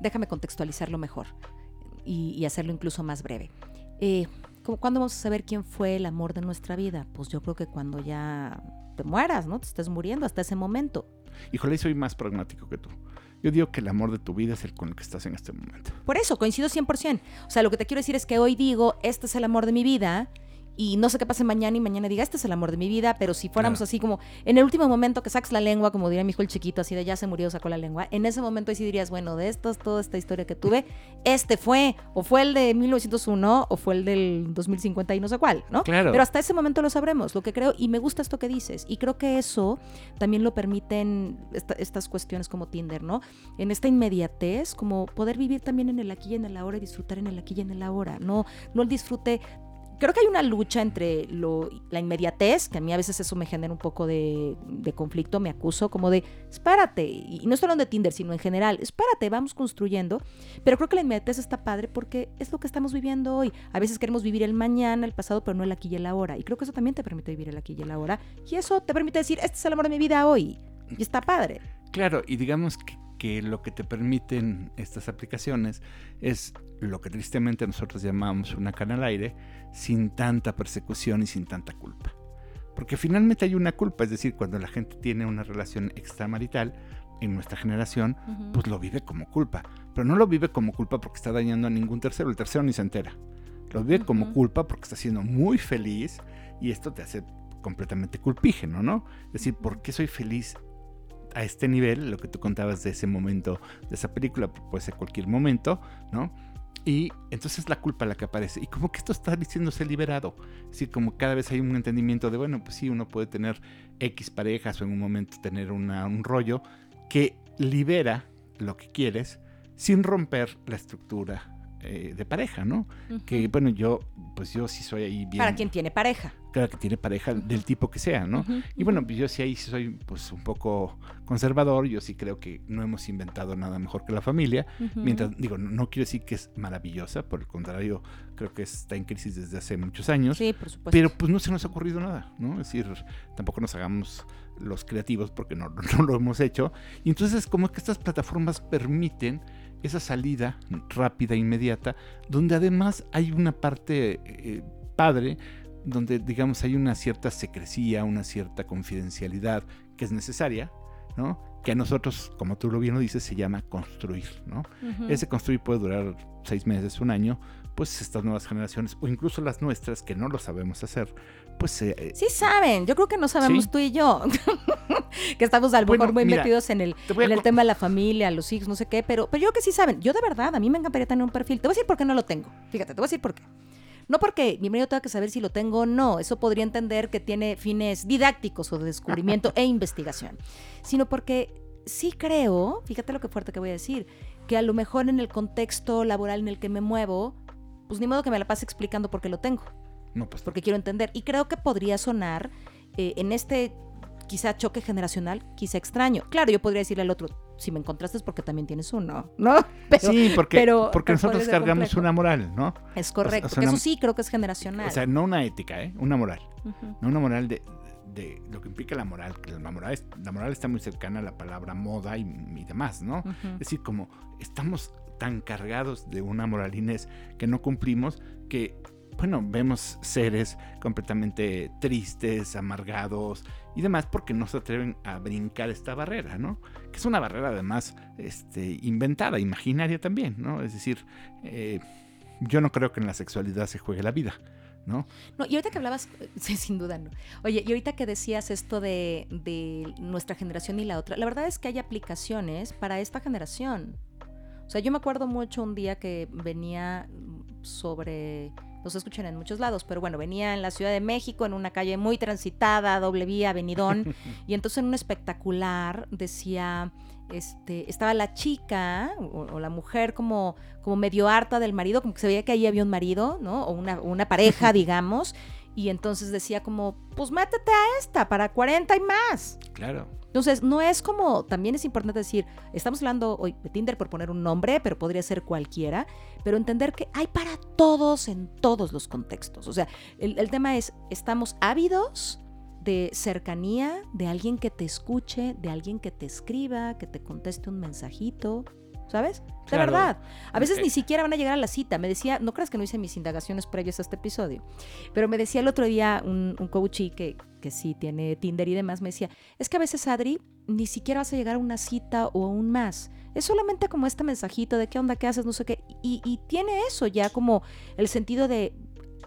déjame contextualizarlo mejor y, y, hacerlo incluso más breve. Eh, ¿Cuándo vamos a saber quién fue el amor de nuestra vida? Pues yo creo que cuando ya te mueras, ¿no? Te estés muriendo hasta ese momento. Híjole, soy más pragmático que tú. Yo digo que el amor de tu vida es el con el que estás en este momento. Por eso, coincido 100%. O sea, lo que te quiero decir es que hoy digo, este es el amor de mi vida y no sé qué pase mañana y mañana diga, este es el amor de mi vida, pero si fuéramos así como en el último momento que sacas la lengua, como diría mi hijo el chiquito, así de ya se murió, sacó la lengua, en ese momento ahí sí dirías, bueno, de estos, toda esta historia que tuve, este fue, o fue el de 1901, o fue el del 2050 y no sé cuál, ¿no? Claro. Pero hasta ese momento lo sabremos, lo que creo, y me gusta esto que dices, y creo que eso también lo permiten esta, estas cuestiones como Tinder, ¿no? En esta inmediatez, como poder vivir también en el aquí y en el ahora y disfrutar en el aquí y en el ahora, no, no el disfrute creo que hay una lucha entre lo, la inmediatez, que a mí a veces eso me genera un poco de, conflicto, me acuso como de, espérate, y no estoy hablando de Tinder, sino en general, espérate, vamos construyendo, pero creo que la inmediatez está padre porque es lo que estamos viviendo hoy. A veces queremos vivir el mañana, el pasado, pero no el aquí y el ahora, y creo que eso también te permite vivir el aquí y el ahora, y eso te permite decir, este es el amor de mi vida hoy, y está padre. Claro, y digamos que, que lo que te permiten estas aplicaciones es lo que tristemente nosotros llamamos una cana al aire, sin tanta persecución y sin tanta culpa. Porque finalmente hay una culpa, es decir, cuando la gente tiene una relación extramarital, en nuestra generación, uh -huh. pues lo vive como culpa. Pero no lo vive como culpa porque está dañando a ningún tercero, el tercero ni se entera. Lo vive uh -huh. como culpa porque está siendo muy feliz y esto te hace completamente culpígeno, ¿no? Es decir, ¿por qué soy feliz a este nivel? Lo que tú contabas de ese momento, de esa película, puede ser cualquier momento, ¿no? Y entonces la culpa la que aparece. Y como que esto está diciéndose liberado. Es decir, como cada vez hay un entendimiento de, bueno, pues sí, uno puede tener X parejas o en un momento tener una, un rollo que libera lo que quieres sin romper la estructura eh, de pareja, ¿no? Uh -huh. Que bueno, yo, pues yo sí soy ahí bien. Para quien tiene pareja. Claro, que tiene pareja del tipo que sea, ¿no? Uh -huh. Y bueno, pues yo sí ahí soy pues un poco conservador, yo sí creo que no hemos inventado nada mejor que la familia, mientras, digo, no, no, quiero decir que es maravillosa, por el contrario, creo que está en crisis desde hace muchos años. Sí, por supuesto. Pero pues no se nos ha ocurrido nada, ¿no? Es decir, tampoco nos hagamos los creativos porque no, no lo hemos hecho. Y entonces como que estas plataformas permiten esa salida rápida, inmediata, donde además hay una parte eh, padre, donde digamos hay una cierta secrecía, una cierta confidencialidad que es necesaria, ¿no? Que a nosotros, como tú lo bien lo dices, se llama construir, ¿no? Ese construir puede durar seis meses, un año, pues estas nuevas generaciones, o incluso las nuestras que no lo sabemos hacer, pues... Eh, sí saben, yo creo que no sabemos tú y yo, que estamos a lo mejor muy metidos en el, en el tema de la familia, los hijos, no sé qué, pero, pero yo que sí saben, yo de verdad, a mí me encantaría tener un perfil, te voy a decir por qué no lo tengo, fíjate, te voy a decir por qué. No porque mi marido tenga que saber si lo tengo o no, eso podría entender que tiene fines didácticos o de descubrimiento e investigación, sino porque sí creo, fíjate lo que fuerte que voy a decir, que a lo mejor en el contexto laboral en el que me muevo, pues ni modo que me la pase explicando por qué lo tengo. No, pues. Porque quiero entender. Y creo que podría sonar eh, en este quizá choque generacional, quizá extraño. Claro, yo podría decirle al otro, si me encontraste es porque también tienes uno, ¿no? sí, porque, porque nosotros cargamos una moral, ¿no? Es correcto, eso sí creo que es generacional. O sea, no una ética, ¿eh? Una moral. No una moral de, de, lo que implica la moral, que la moral, la moral está muy cercana a la palabra moda y, demás, ¿no? Es decir, como estamos tan cargados de una moralines que no cumplimos que bueno, vemos seres completamente tristes, amargados y demás porque no se atreven a brincar esta barrera, ¿no? Que es una barrera además este, inventada, imaginaria también, ¿no? Es decir, eh, yo no creo que en la sexualidad se juegue la vida. ¿No? No, y ahorita que hablabas, sí, sin duda no. Oye, y ahorita que decías esto de, de nuestra generación y la otra, la verdad es que hay aplicaciones para esta generación. O sea, yo me acuerdo mucho un día que venía sobre los escuchan en muchos lados, pero bueno, venía en la Ciudad de México, en una calle muy transitada, doble vía, avenidón, y entonces en un espectacular decía, este, estaba la chica o, la mujer como, como medio harta del marido, como que se veía que ahí había un marido, ¿no? O una, una pareja, digamos, y entonces decía como, pues métete a esta para 40 y más. Claro. Entonces, no es como, también es importante decir, estamos hablando hoy de Tinder por poner un nombre, pero podría ser cualquiera, pero entender que hay para todos en todos los contextos. O sea, el, el tema es, estamos ávidos de cercanía, de alguien que te escuche, de alguien que te escriba, que te conteste un mensajito, ¿sabes? De verdad. A veces ni siquiera van a llegar a la cita. Me decía, no creas que no hice mis indagaciones previas a este episodio, pero me decía el otro día un, un que, que sí tiene Tinder y demás, me decía, es que a veces, Adri, ni siquiera vas a llegar a una cita o a un más. Es solamente como este mensajito de qué onda, qué haces, no sé qué. Y, y tiene eso ya como el sentido de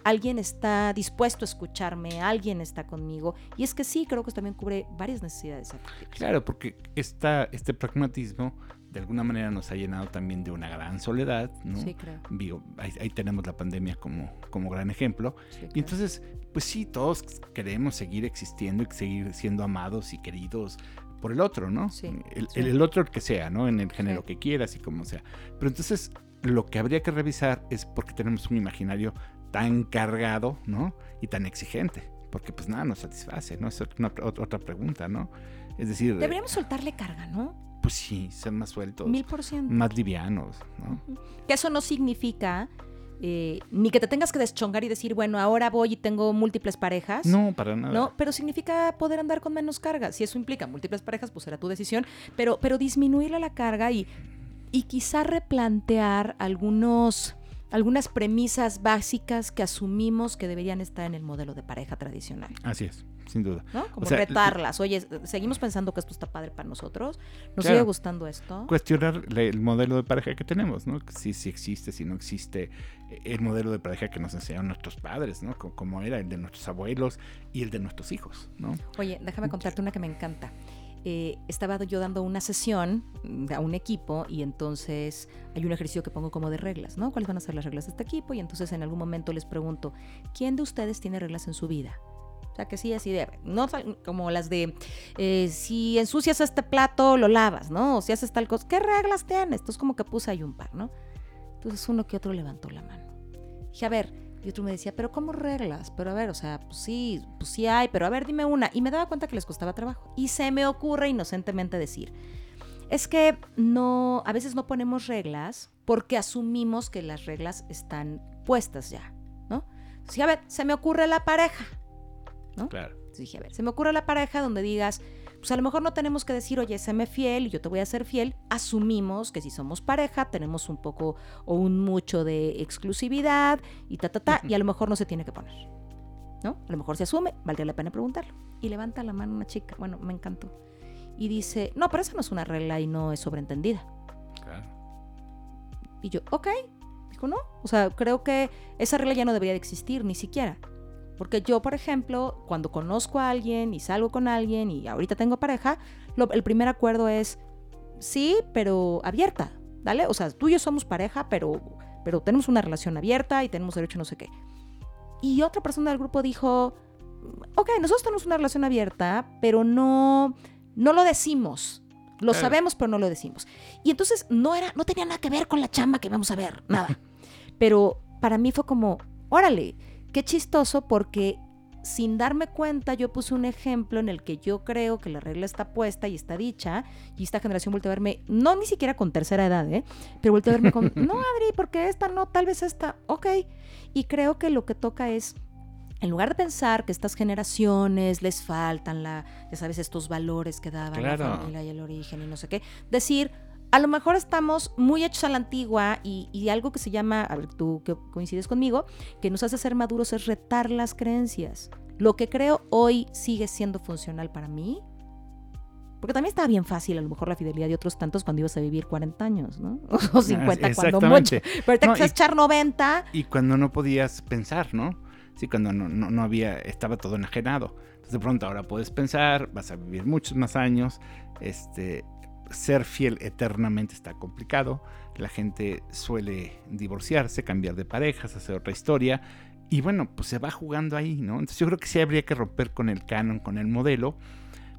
alguien está dispuesto a escucharme, alguien está conmigo. Y es que sí, creo que también cubre varias necesidades. Claro, porque esta, este pragmatismo de alguna manera nos ha llenado también de una gran soledad, ¿no? Sí, creo. ahí, tenemos la pandemia como, como gran ejemplo. Y entonces, pues sí, todos queremos seguir existiendo y seguir siendo amados y queridos por el otro, ¿no? Sí, el, el, otro que sea, ¿no? En el género que quieras y como sea. Pero entonces, lo que habría que revisar es por qué tenemos un imaginario tan cargado, ¿no? Y tan exigente. Porque pues nada nos satisface, ¿no? Es otra pregunta, ¿no? Es decir... Deberíamos soltarle carga, ¿no? Pues sí, ser más sueltos. Mil por ciento. Más livianos, ¿no? Que eso no significa eh, ni que te tengas que deschongar y decir, bueno, ahora voy y tengo múltiples parejas. No, para nada. No, pero significa poder andar con menos carga. Si eso implica múltiples parejas, pues será tu decisión. Pero, pero disminuirle la carga y, y quizá replantear algunos algunas premisas básicas que asumimos que deberían estar en el modelo de pareja tradicional. Así es, sin duda. ¿No? Como retarlas. Oye, seguimos pensando que esto está padre para nosotros. ¿Nos sigue gustando esto? Cuestionar el modelo de pareja que tenemos, ¿no? Si, si existe, si no existe el modelo de pareja que nos enseñaron nuestros padres, ¿no? Como era el de nuestros abuelos y el de nuestros hijos, ¿no? Oye, déjame contarte una que me encanta. Eh, estaba yo dando una sesión a un equipo y entonces hay un ejercicio que pongo como de reglas, ¿no? ¿Cuáles van a ser las reglas de este equipo? Y entonces en algún momento les pregunto, ¿quién de ustedes tiene reglas en su vida? O sea, que sí, así de, no como las de, eh, si ensucias este plato, lo lavas, ¿no? O si haces tal cosa, ¿qué reglas tienes? Entonces como que puse ahí un par, ¿no? Entonces uno que otro levantó la mano. Dije, a ver, y otro me decía, pero ¿cómo reglas? Pero a ver, o sea, pues sí, pues sí hay, pero a ver, dime una. Y me daba cuenta que les costaba trabajo. Y se me ocurre inocentemente decir, es que no, a veces no ponemos reglas porque asumimos que las reglas están puestas ya, ¿no? Sí, a ver, se me ocurre la pareja, ¿no? Claro. dije, a ver, se me ocurre la pareja donde digas, pues a lo mejor no tenemos que decir, oye, séme fiel y yo te voy a ser fiel. Asumimos que si somos pareja tenemos un poco o un mucho de exclusividad y ta, ta, ta, y a lo mejor no se tiene que poner. ¿No? A lo mejor se asume, valdría la pena preguntarlo. Y levanta la mano una chica, bueno, me encantó. Y dice, no, pero esa no es una regla y no es sobreentendida. Claro. Y yo, ok. Dijo, no. O sea, creo que esa regla ya no debería de existir, ni siquiera. Porque yo, por ejemplo, cuando conozco a alguien y salgo con alguien y ahorita tengo pareja, lo- el primer acuerdo es sí, pero abierta, ¿vale? O sea, tú y yo somos pareja, pero, pero tenemos una relación abierta y tenemos derecho a no sé qué. Y otra persona del grupo dijo, ok, nosotros tenemos una relación abierta, pero no, no lo decimos. Lo Claro. sabemos, pero no lo decimos. Y entonces no era, no tenía nada que ver con la chamba que vamos a ver, nada. Pero para mí fue como, órale, qué chistoso porque sin darme cuenta yo puse un ejemplo en el que yo creo que la regla está puesta y está dicha y esta generación voltea a verme, no ni siquiera con tercera edad, ¿eh? pero voltea a verme con, no Adri, porque esta no, tal vez esta, ok. Y creo que lo que toca es, en lugar de pensar que estas generaciones les faltan la, ya sabes, estos valores que daban la familia y el origen y no sé qué, decir, a lo mejor estamos muy hechos a la antigua y, y algo que se llama, a ver, tú que coincides conmigo, que nos hace ser maduros es retar las creencias. Lo que creo hoy sigue siendo funcional para mí. Porque también estaba bien fácil a lo mejor la fidelidad de otros tantos cuando ibas a vivir 40 años, ¿no? O 50 cuando mucho. Pero ahorita No, que vas a y- echar 90, Y cuando no podías pensar, ¿no? Sí, cuando no, no, no había, estaba todo enajenado. Entonces de pronto ahora puedes pensar, vas a vivir muchos más años. Este, ser fiel eternamente está complicado. La gente suele divorciarse, cambiar de parejas, hacer otra historia. Y bueno, pues se va jugando ahí, ¿no? Entonces yo creo que sí habría que romper con el canon, con el modelo.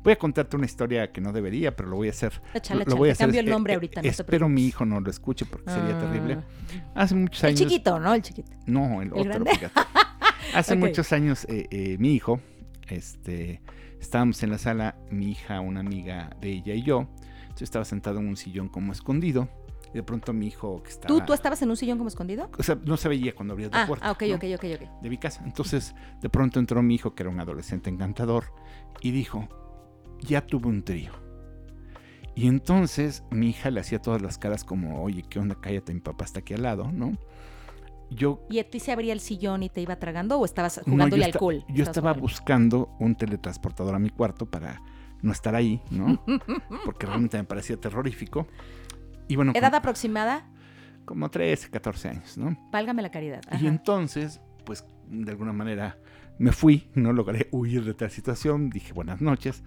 Voy a contarte una historia que no debería, pero lo voy a hacer. échale, lo voy a hacer. cambio el Eh, nombre eh, ahorita, no Espero mi hijo no lo escuche porque sería Ah. terrible. Hace muchos El años. chiquito, ¿no? El chiquito. No, el, otro, grande? fíjate. Hace muchos años, eh, eh, mi hijo, este, estábamos en la sala, mi hija, una amiga de ella y yo. Yo estaba sentado en un sillón como escondido. Y de pronto mi hijo que estaba... ¿Tú, ¿Tú estabas en un sillón como escondido? O sea, no se veía cuando abría la Ah, puerta. ah, ok, ¿no? ok, ok, ok. De mi casa. Entonces, de pronto entró mi hijo, que era un adolescente encantador, y dijo, ya tuve un trío. Y entonces mi hija le hacía todas las caras como, oye, ¿qué onda? Cállate, mi papá está aquí al lado, ¿no? Yo ¿Y a ti se abría el sillón y te iba tragando o estabas No, jugándole yo al esta- cool? Yo estaba buscando un teletransportador a mi cuarto para no estar ahí, ¿no? Porque realmente me parecía terrorífico. Y bueno, ¿Edad aproximada? como 13, 14 años, ¿no? Válgame la caridad. Y entonces, pues de alguna manera me fui, no logré huir de tal situación, dije buenas noches.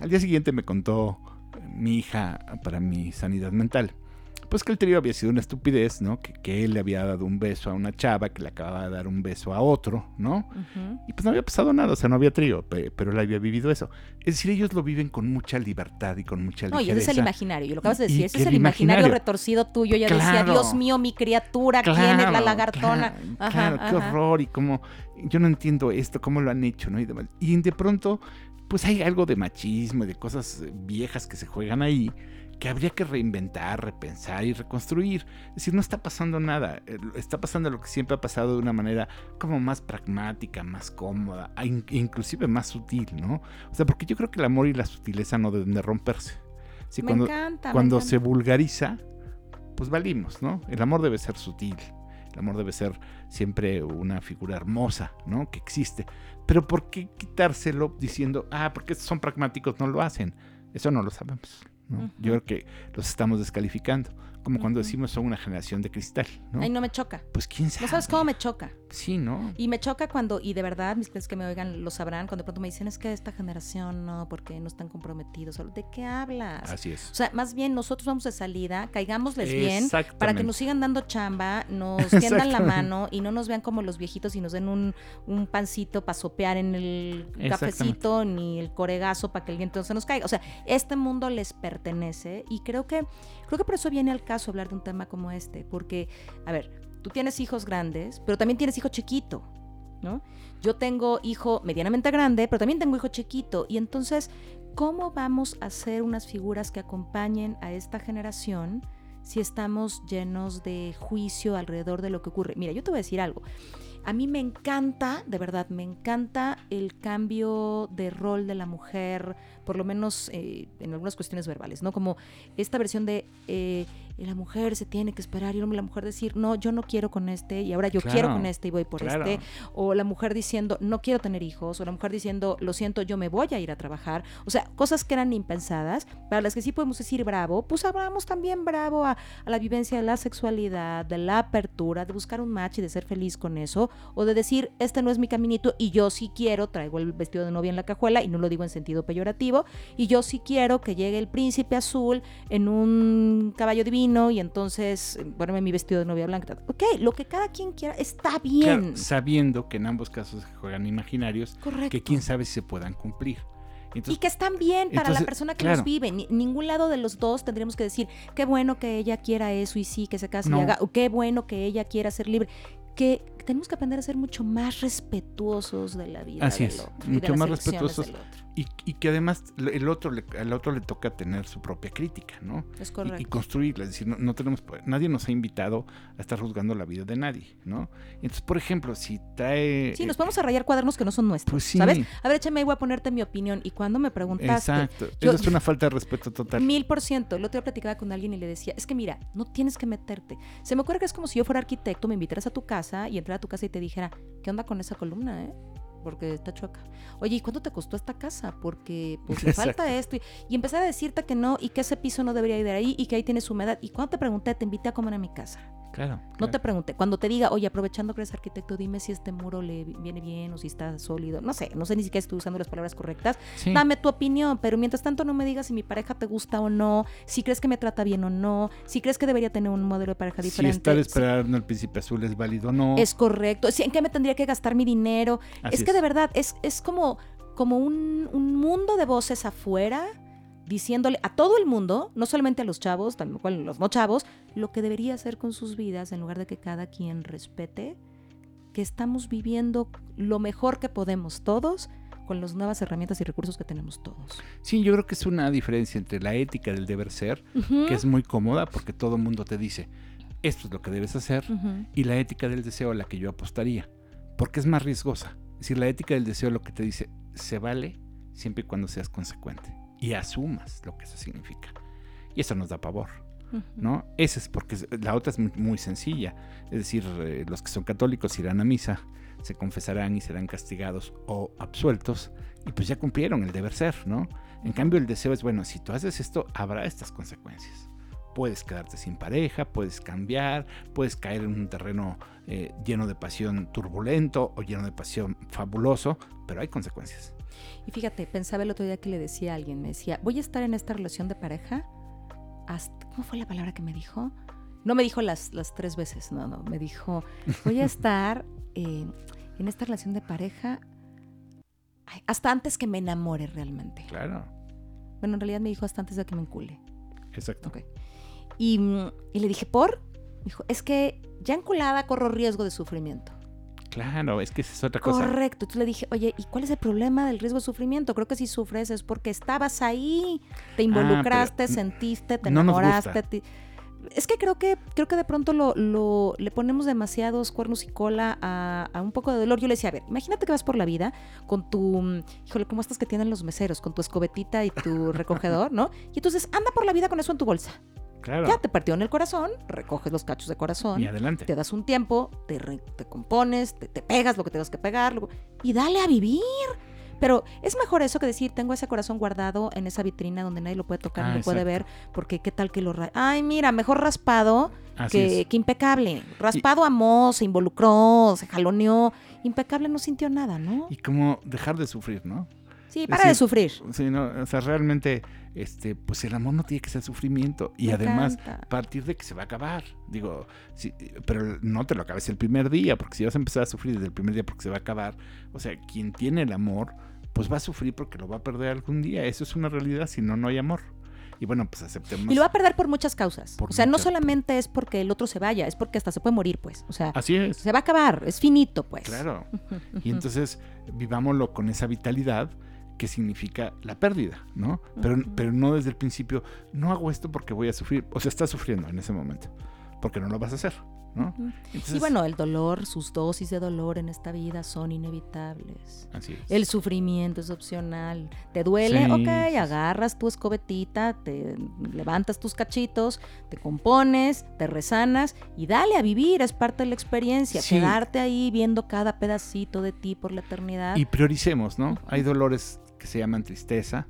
Al día siguiente me contó mi hija para mi sanidad mental. Pues que el trío había sido una estupidez, ¿no? Que, que él le había dado un beso a una chava, que le acababa de dar un beso a otro, ¿no? Y pues no había pasado nada, o sea, no había trío, pe- pero él había vivido eso. Es decir, ellos lo viven con mucha libertad y con mucha No, y ligereza. ese es el imaginario, y lo acabas de decir, ese es el imaginario, imaginario. retorcido tuyo. Ya decía, Claro. Dios mío, mi criatura, ¿quién es la Claro, lagartona? Claro, Ajá, claro, qué horror y cómo yo no entiendo esto, cómo lo han hecho, ¿no? Y, demás. Y de pronto, pues hay algo de machismo y de cosas viejas que se juegan ahí que habría que reinventar, repensar y reconstruir. Es decir, no está pasando nada, eh, está pasando lo que siempre ha pasado de una manera como más pragmática, más cómoda, inclusive más sutil, ¿no? O sea, porque yo creo que el amor y la sutileza no deben de romperse. Sí, me cuando, encanta. me cuando encanta. se vulgariza, pues valimos, ¿no? El amor debe ser sutil. El amor debe ser siempre una figura hermosa, ¿no? Que existe. Pero ¿por qué quitárselo diciendo, ah, porque son pragmáticos, no lo hacen? Eso no lo sabemos. Yo creo que los estamos descalificando. Como cuando decimos son una generación de cristal, ¿no? Ay, no me choca. Pues quién sabe. ¿No sabes cómo me choca? Sí, ¿no? Y me choca cuando, y de verdad, mis clientes que me oigan lo sabrán, cuando de pronto me dicen, es que esta generación no, porque no están comprometidos. ¿De qué hablas? Así es. O sea, más bien nosotros vamos de salida, caigámosles bien, para que nos sigan dando chamba, nos tiendan la mano y no nos vean como los viejitos y nos den un, un pancito para sopear en el cafecito, ni el coregazo para que el viento no se nos caiga. O sea, este mundo les pertenece y creo que, creo que por eso viene al caso hablar de un tema como este, porque, a ver, tú tienes hijos grandes, pero también tienes hijo chiquito. ¿No? Yo tengo hijo medianamente grande, pero también tengo hijo chiquito. Y entonces, ¿cómo vamos a hacer unas figuras que acompañen a esta generación si estamos llenos de juicio alrededor de lo que ocurre? Mira, yo te voy a decir algo. A mí me encanta, de verdad, me encanta el cambio de rol de la mujer, por lo menos eh, en algunas cuestiones verbales, ¿no? Como esta versión de eh, la mujer se tiene que esperar y la mujer decir, no, yo no quiero con este y ahora yo quiero con este y voy por este. O la mujer diciendo, no quiero tener hijos. O la mujer diciendo, lo siento, yo me voy a ir a trabajar. O sea, cosas que eran impensadas, para las que sí podemos decir bravo, pues hablamos también bravo a, a la vivencia de la sexualidad, de la apertura, de buscar un match y de ser feliz con eso. O de decir, este no es mi caminito y yo sí quiero, traigo el vestido de novia en la cajuela y no lo digo en sentido peyorativo. Y yo sí quiero que llegue el príncipe azul en un caballo divino y entonces eh, ponerme mi vestido de novia blanca. Ok, lo que cada quien quiera está bien. sabiendo que en ambos casos juegan imaginarios, que quién sabe si se puedan cumplir. y que están bien para la persona que los vive. ningún lado de los dos tendríamos que decir, qué bueno que ella quiera eso y sí, que se case y haga, o qué bueno que ella quiera ser libre. Que tenemos que aprender a ser mucho más respetuosos de la vida. Así es, mucho más respetuosos. Y, que además el otro, le, al otro le toca tener su propia crítica, ¿no? Es correcto. Y, construirla, es decir, no, tenemos, nadie nos ha invitado a estar juzgando la vida de nadie, ¿no? Entonces, por ejemplo, si trae... Sí, nos vamos a rayar cuadernos que no son nuestros, pues ¿sabes? A ver, échame, voy a ponerte mi opinión. Y cuando me preguntaste... Exacto, eso es una falta de respeto total. Mil por ciento. El otro día platicaba con alguien y le decía, es que mira, no tienes que meterte. Se me ocurre que es como si yo fuera arquitecto, me invitaras a tu casa y entrara a tu casa y te dijera, ¿qué onda con esa columna, eh? Porque está chueca. Oye, ¿y cuánto te costó esta casa? Porque pues le falta esto. Y, y, empezar a decirte que no y que ese piso no debería ir ahí y que ahí tienes humedad. Y cuando te pregunté, te invité a comer a mi casa. Claro, No te pregunte. Cuando te diga, oye, aprovechando que eres arquitecto, dime si este muro le viene bien o si está sólido. No sé, no sé ni siquiera si estoy usando las palabras correctas. Dame tu opinión, pero mientras tanto no me digas si mi pareja te gusta o no, si crees que me trata bien o no, si crees que debería tener un modelo de pareja diferente. Si estar esperando el príncipe azul es válido o no. Es correcto. Si, ¿En qué me tendría que gastar mi dinero? es que de verdad es, es como, como un, un mundo de voces afuera diciéndole a todo el mundo, no solamente a los chavos, también los no chavos, lo que debería hacer con sus vidas en lugar de que cada quien respete que estamos viviendo lo mejor que podemos todos con las nuevas herramientas y recursos que tenemos todos. Sí, yo creo que es una diferencia entre la ética del deber ser, que es muy cómoda porque todo el mundo te dice, esto es lo que debes hacer, y la ética del deseo a la que yo apostaría, porque es más riesgosa. Es decir, la ética del deseo lo que te dice, se vale siempre y cuando seas consecuente y asumas lo que eso significa. Y eso nos da pavor. ¿No? Esa es porque la otra es muy, sencilla. Es decir, eh, los que son católicos irán a misa, se confesarán y serán castigados o absueltos, y pues ya cumplieron el deber ser, ¿no? En cambio, el deseo es, bueno, si tú haces esto, habrá estas consecuencias. Puedes quedarte sin pareja, puedes cambiar, puedes caer en un terreno eh, lleno de pasión turbulento o lleno de pasión fabuloso, pero hay consecuencias. Y fíjate, pensaba el otro día que le decía a alguien, me decía, voy a estar en esta relación de pareja hasta, ¿cómo fue la palabra que me dijo? No me dijo las, las tres veces, no, no, me dijo, voy a estar eh, en esta relación de pareja hasta antes que me enamore realmente. Claro. Bueno, en realidad me dijo hasta antes de que me encule. Exacto. Y, y, le dije, ¿por? Me dijo, es que ya enculada corro riesgo de sufrimiento. Claro, es que esa es otra cosa. Correcto. Entonces le dije, oye, ¿y cuál es el problema del riesgo de sufrimiento? Creo que si sufres es porque estabas ahí, te ah, involucraste, sentiste, te enamoraste. Es que creo que creo que de pronto lo, lo, le ponemos demasiados cuernos y cola a, a, un poco de dolor. Yo le decía, a ver, imagínate que vas por la vida con tu, híjole, como estas que tienen los meseros, con tu escobetita y tu recogedor, ¿no? Y entonces anda por la vida con eso en tu bolsa. Ya te partió en el corazón, recoges los cachos de corazón. Y adelante. Te das un tiempo, te, te compones, te, pegas lo que tengas que pegar y dale a vivir. Pero es mejor eso que decir, tengo ese corazón guardado en esa vitrina donde nadie lo puede tocar, no ah, lo puede ver, porque qué tal que lo... Ay, mira, mejor raspado que, impecable. Raspado amó, se involucró, se jaloneó. Impecable no sintió nada, ¿no? Y como dejar de sufrir, ¿no? Sí, para de sufrir. Sí, no, o sea, realmente, este, pues el amor no tiene que ser sufrimiento. Y además, partir de que se va a acabar. Digo, sí, pero no te lo acabes el primer día, porque si vas a empezar a sufrir desde el primer día porque se va a acabar, o sea, quien tiene el amor, pues va a sufrir porque lo va a perder algún día. Eso es una realidad, si no, no hay amor. Y bueno, pues aceptemos. Y lo va a perder por muchas causas. o sea, no solamente es porque el otro se vaya, es porque hasta se puede morir, pues. O sea, Así es. se va a acabar, es finito, pues. Claro. y entonces vivámoslo con esa vitalidad que significa la pérdida, ¿no? Pero, pero no desde el principio, no hago esto porque voy a sufrir, o sea, estás sufriendo en ese momento, porque no lo vas a hacer. ¿no? Entonces, Y bueno, el dolor, sus dosis de dolor en esta vida son inevitables. así es. El sufrimiento es opcional. ¿Te duele? Sí, ok, agarras tu escobetita, te levantas tus cachitos, te compones, te resanas y dale a vivir, es parte de la experiencia. Sí. Quedarte ahí viendo cada pedacito de ti por la eternidad. Y prioricemos, ¿no? Hay dolores que se llaman tristeza,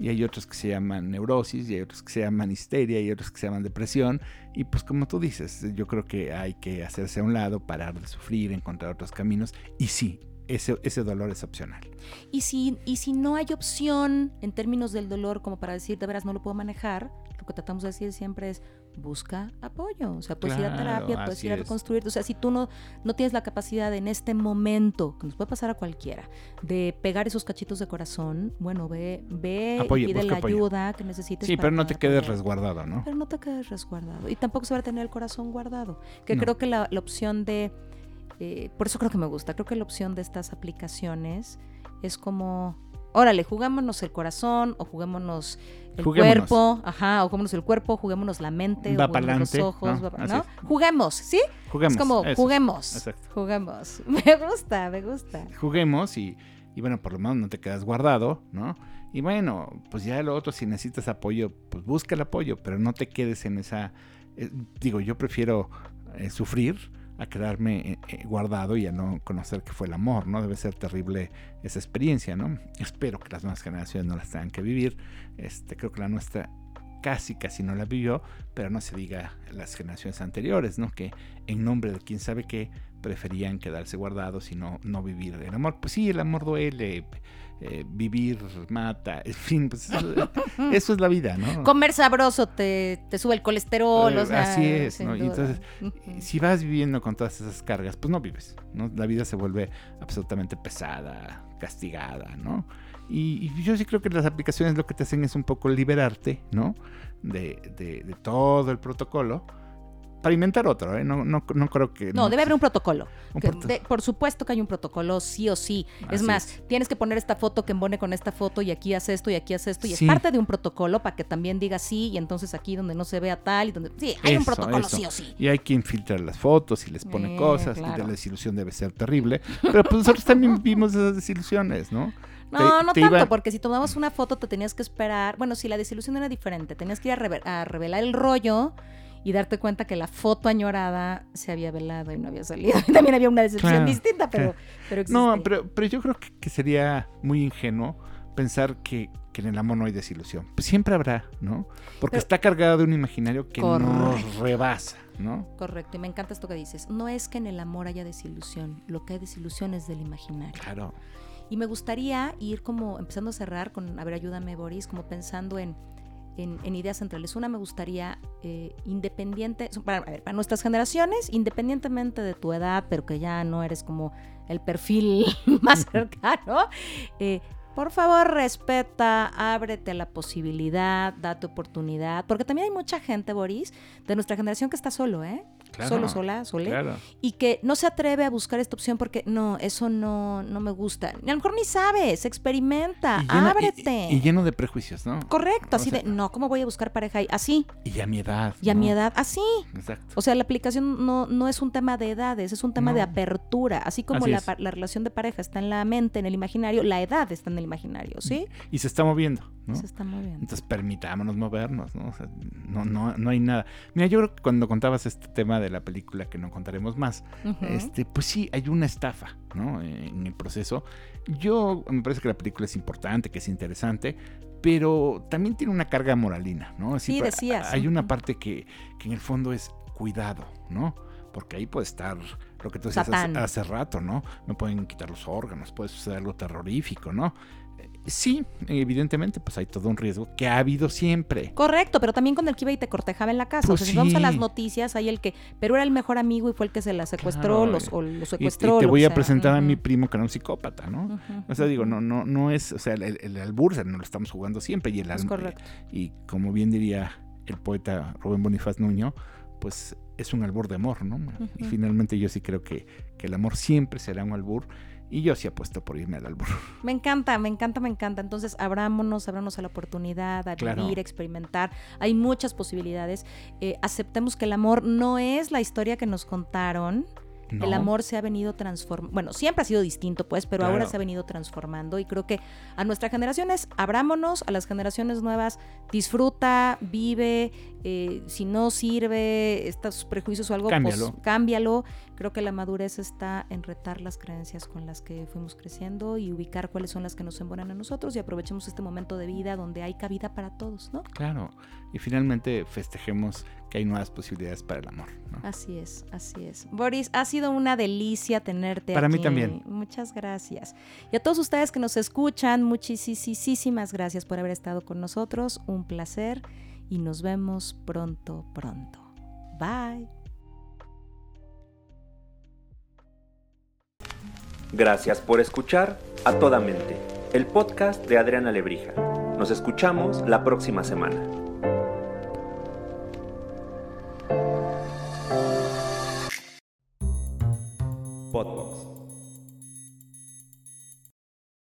y hay otros que se llaman neurosis, y hay otros que se llaman histeria, y otros que se llaman depresión. Y pues como tú dices, yo creo que hay que hacerse a un lado, parar de sufrir, encontrar otros caminos. Y sí, ese, ese dolor es opcional. Y si, y si no hay opción en términos del dolor como para decir, de veras no lo puedo manejar, lo que tratamos de decir siempre es busca apoyo. O sea, puedes ir a terapia, puedes ir a reconstruirte. O sea, si tú no, no tienes la capacidad en este momento, que nos puede pasar a cualquiera, de pegar esos cachitos de corazón, bueno, ve, ve Apoyo, y pide la apoyo. ayuda que necesites. Sí, para pero no te quedes apoyar. resguardado, ¿no? Pero no te quedes resguardado. Y tampoco se va a tener el corazón guardado. Que No. creo que la, la opción de. eh, por eso creo que me gusta. Creo que la opción de estas aplicaciones es como. Órale, jugámonos el corazón o juguémonos el Juguémonos. cuerpo, ajá, o juguémonos el cuerpo, juguémonos la mente, Va los ojos, ¿no? Juguemos, ¿sí? Juguemos. es como eso. juguemos, Exacto. juguemos. Me gusta, me gusta. Juguemos y, y bueno, por lo menos no te quedas guardado, ¿no? Y bueno, pues ya lo otro, si necesitas apoyo, pues busca el apoyo, pero no te quedes en esa... eh, digo, yo prefiero eh, sufrir a quedarme eh, eh, guardado y a no conocer qué fue el amor, ¿no? Debe ser terrible esa experiencia, ¿no? Espero que las nuevas generaciones no las tengan que vivir. Este, creo que la nuestra casi, casi no la vivió, pero no se diga las generaciones anteriores, ¿no? Que en nombre de quién sabe qué preferían quedarse guardados y no, no vivir el amor. Pues sí, el amor duele, eh, vivir mata, en fin, pues eso, eso es la vida, ¿no? Comer sabroso te, te sube el colesterol, Eh, o sea, así es, ¿no? Y entonces. Si vas viviendo con todas esas cargas, pues no vives, ¿no? La vida se vuelve absolutamente pesada, castigada, ¿no? Y, y yo sí creo que las aplicaciones lo que te hacen es un poco liberarte, ¿no? De, de- de todo el protocolo para inventar otro, ¿eh? No, no, no creo que... No, debe haber un protocolo. un Que proto- de- por supuesto que hay un protocolo, sí o sí. es más, es. tienes que poner esta foto que embone con esta foto y aquí hace esto y aquí hace esto. Y Sí. es parte de un protocolo para que también diga sí y entonces aquí donde no se vea tal y donde... Sí, hay un protocolo eso. sí o sí. Y hay quien filtra las fotos y les pone Eh, cosas, y la desilusión debe ser terrible. Pero pues nosotros también vimos esas desilusiones, ¿no? No, Te- no te tanto, iba- porque si tomabas una foto te tenías que esperar. Bueno, si la desilusión era diferente, tenías que ir a revelar el rollo y darte cuenta que la foto añorada se había velado y no había salido. También había una decepción Claro, distinta, pero, claro. pero existe. No, pero, pero yo creo que, que sería muy ingenuo pensar que, que en el amor no hay desilusión. Pues siempre habrá, ¿no? Porque Pero- está cargado de un imaginario que nos Correcto. rebasa, ¿no? Correcto, y me encanta esto que dices. No es que en el amor haya desilusión, lo que hay desilusión es del imaginario. Claro. Y me gustaría ir como empezando a cerrar con, a ver, ayúdame Boris, como pensando en, en, en ideas centrales. Una me gustaría, eh, independiente, para, a ver, para nuestras generaciones, independientemente de tu edad, pero que ya no eres como el perfil más cercano, eh, por favor, respeta, ábrete a la posibilidad, date oportunidad, porque también hay mucha gente, Boris, de nuestra generación que está solo, ¿eh? Claro, Solo, sola, sole Claro. y que no se atreve a buscar esta opción porque no, eso no, no me gusta. A lo mejor ni sabes, experimenta, Y lleno- y- ábrete. Y, y lleno de prejuicios, ¿no? Correcto, O así sea- de, no, ¿cómo voy a buscar pareja ahí? Así, Y a mi edad. y a ¿no? mi edad, así. Exacto. O sea, la aplicación no, no es un tema de edades, es un tema de apertura. Así como Así la, la relación de pareja está en la mente, en el imaginario, la edad está en el imaginario, ¿sí? Y se está moviendo, ¿no? Está. Entonces permitámonos movernos, ¿no? O sea, no, no, no hay nada. Mira, yo creo que cuando contabas este tema de la película, que no contaremos más, este, pues sí, hay una estafa, ¿no? En el proceso. Yo me parece que la película es importante, que es interesante, pero también tiene una carga moralina, ¿no? Sí, decías, Hay una parte que, que en el fondo es cuidado, ¿no? Porque ahí puede estar lo que tú decías hace rato, ¿no? Me pueden quitar los órganos, puede suceder algo terrorífico, ¿no? Sí, evidentemente, pues hay todo un riesgo que ha habido siempre. Correcto, pero también con el que iba y te cortejaba en la casa. Pues o sea, si vamos a las noticias, hay el que, pero era el mejor amigo y fue el que se la secuestró Claro, los, o lo secuestró. y te voy a sea. presentar a mi primo que era un psicópata, ¿no? O sea, digo, no, no, no es, o sea, el, el albur no lo estamos jugando siempre y el Es correcto. y como bien diría el poeta Rubén Bonifaz Nuño, pues es un albur de amor, ¿no? Y finalmente yo sí creo que, que el amor siempre será un albur Y yo sí apuesto por irme al albur. Me encanta, me encanta, me encanta. Entonces, abrámonos, abrámonos a la oportunidad, a Claro. vivir, a experimentar. Hay muchas posibilidades. Eh, aceptemos que el amor no es la historia que nos contaron. No. El amor se ha venido transformando. Bueno, siempre ha sido distinto, pues, pero ahora se ha venido transformando. Y creo que a nuestra generación es abrámonos, a las generaciones nuevas, disfruta, vive. eh, si no sirve estos prejuicios o algo, Cámbialo. pues cámbialo. Creo que la madurez está en retar las creencias con las que fuimos creciendo y ubicar cuáles son las que nos embonan a nosotros y aprovechemos este momento de vida donde hay cabida para todos, ¿no? Claro. Y finalmente festejemos que hay nuevas posibilidades para el amor. ¿no? Así es, así es. Boris, ha sido una delicia tenerte Para mí también. Muchas gracias. Y a todos ustedes que nos escuchan, muchísimas gracias por haber estado con nosotros. Un placer y nos vemos pronto, pronto. Bye. Gracias por escuchar A Toda Mente, el podcast de Adriana Lebrija. Nos escuchamos la próxima semana. پت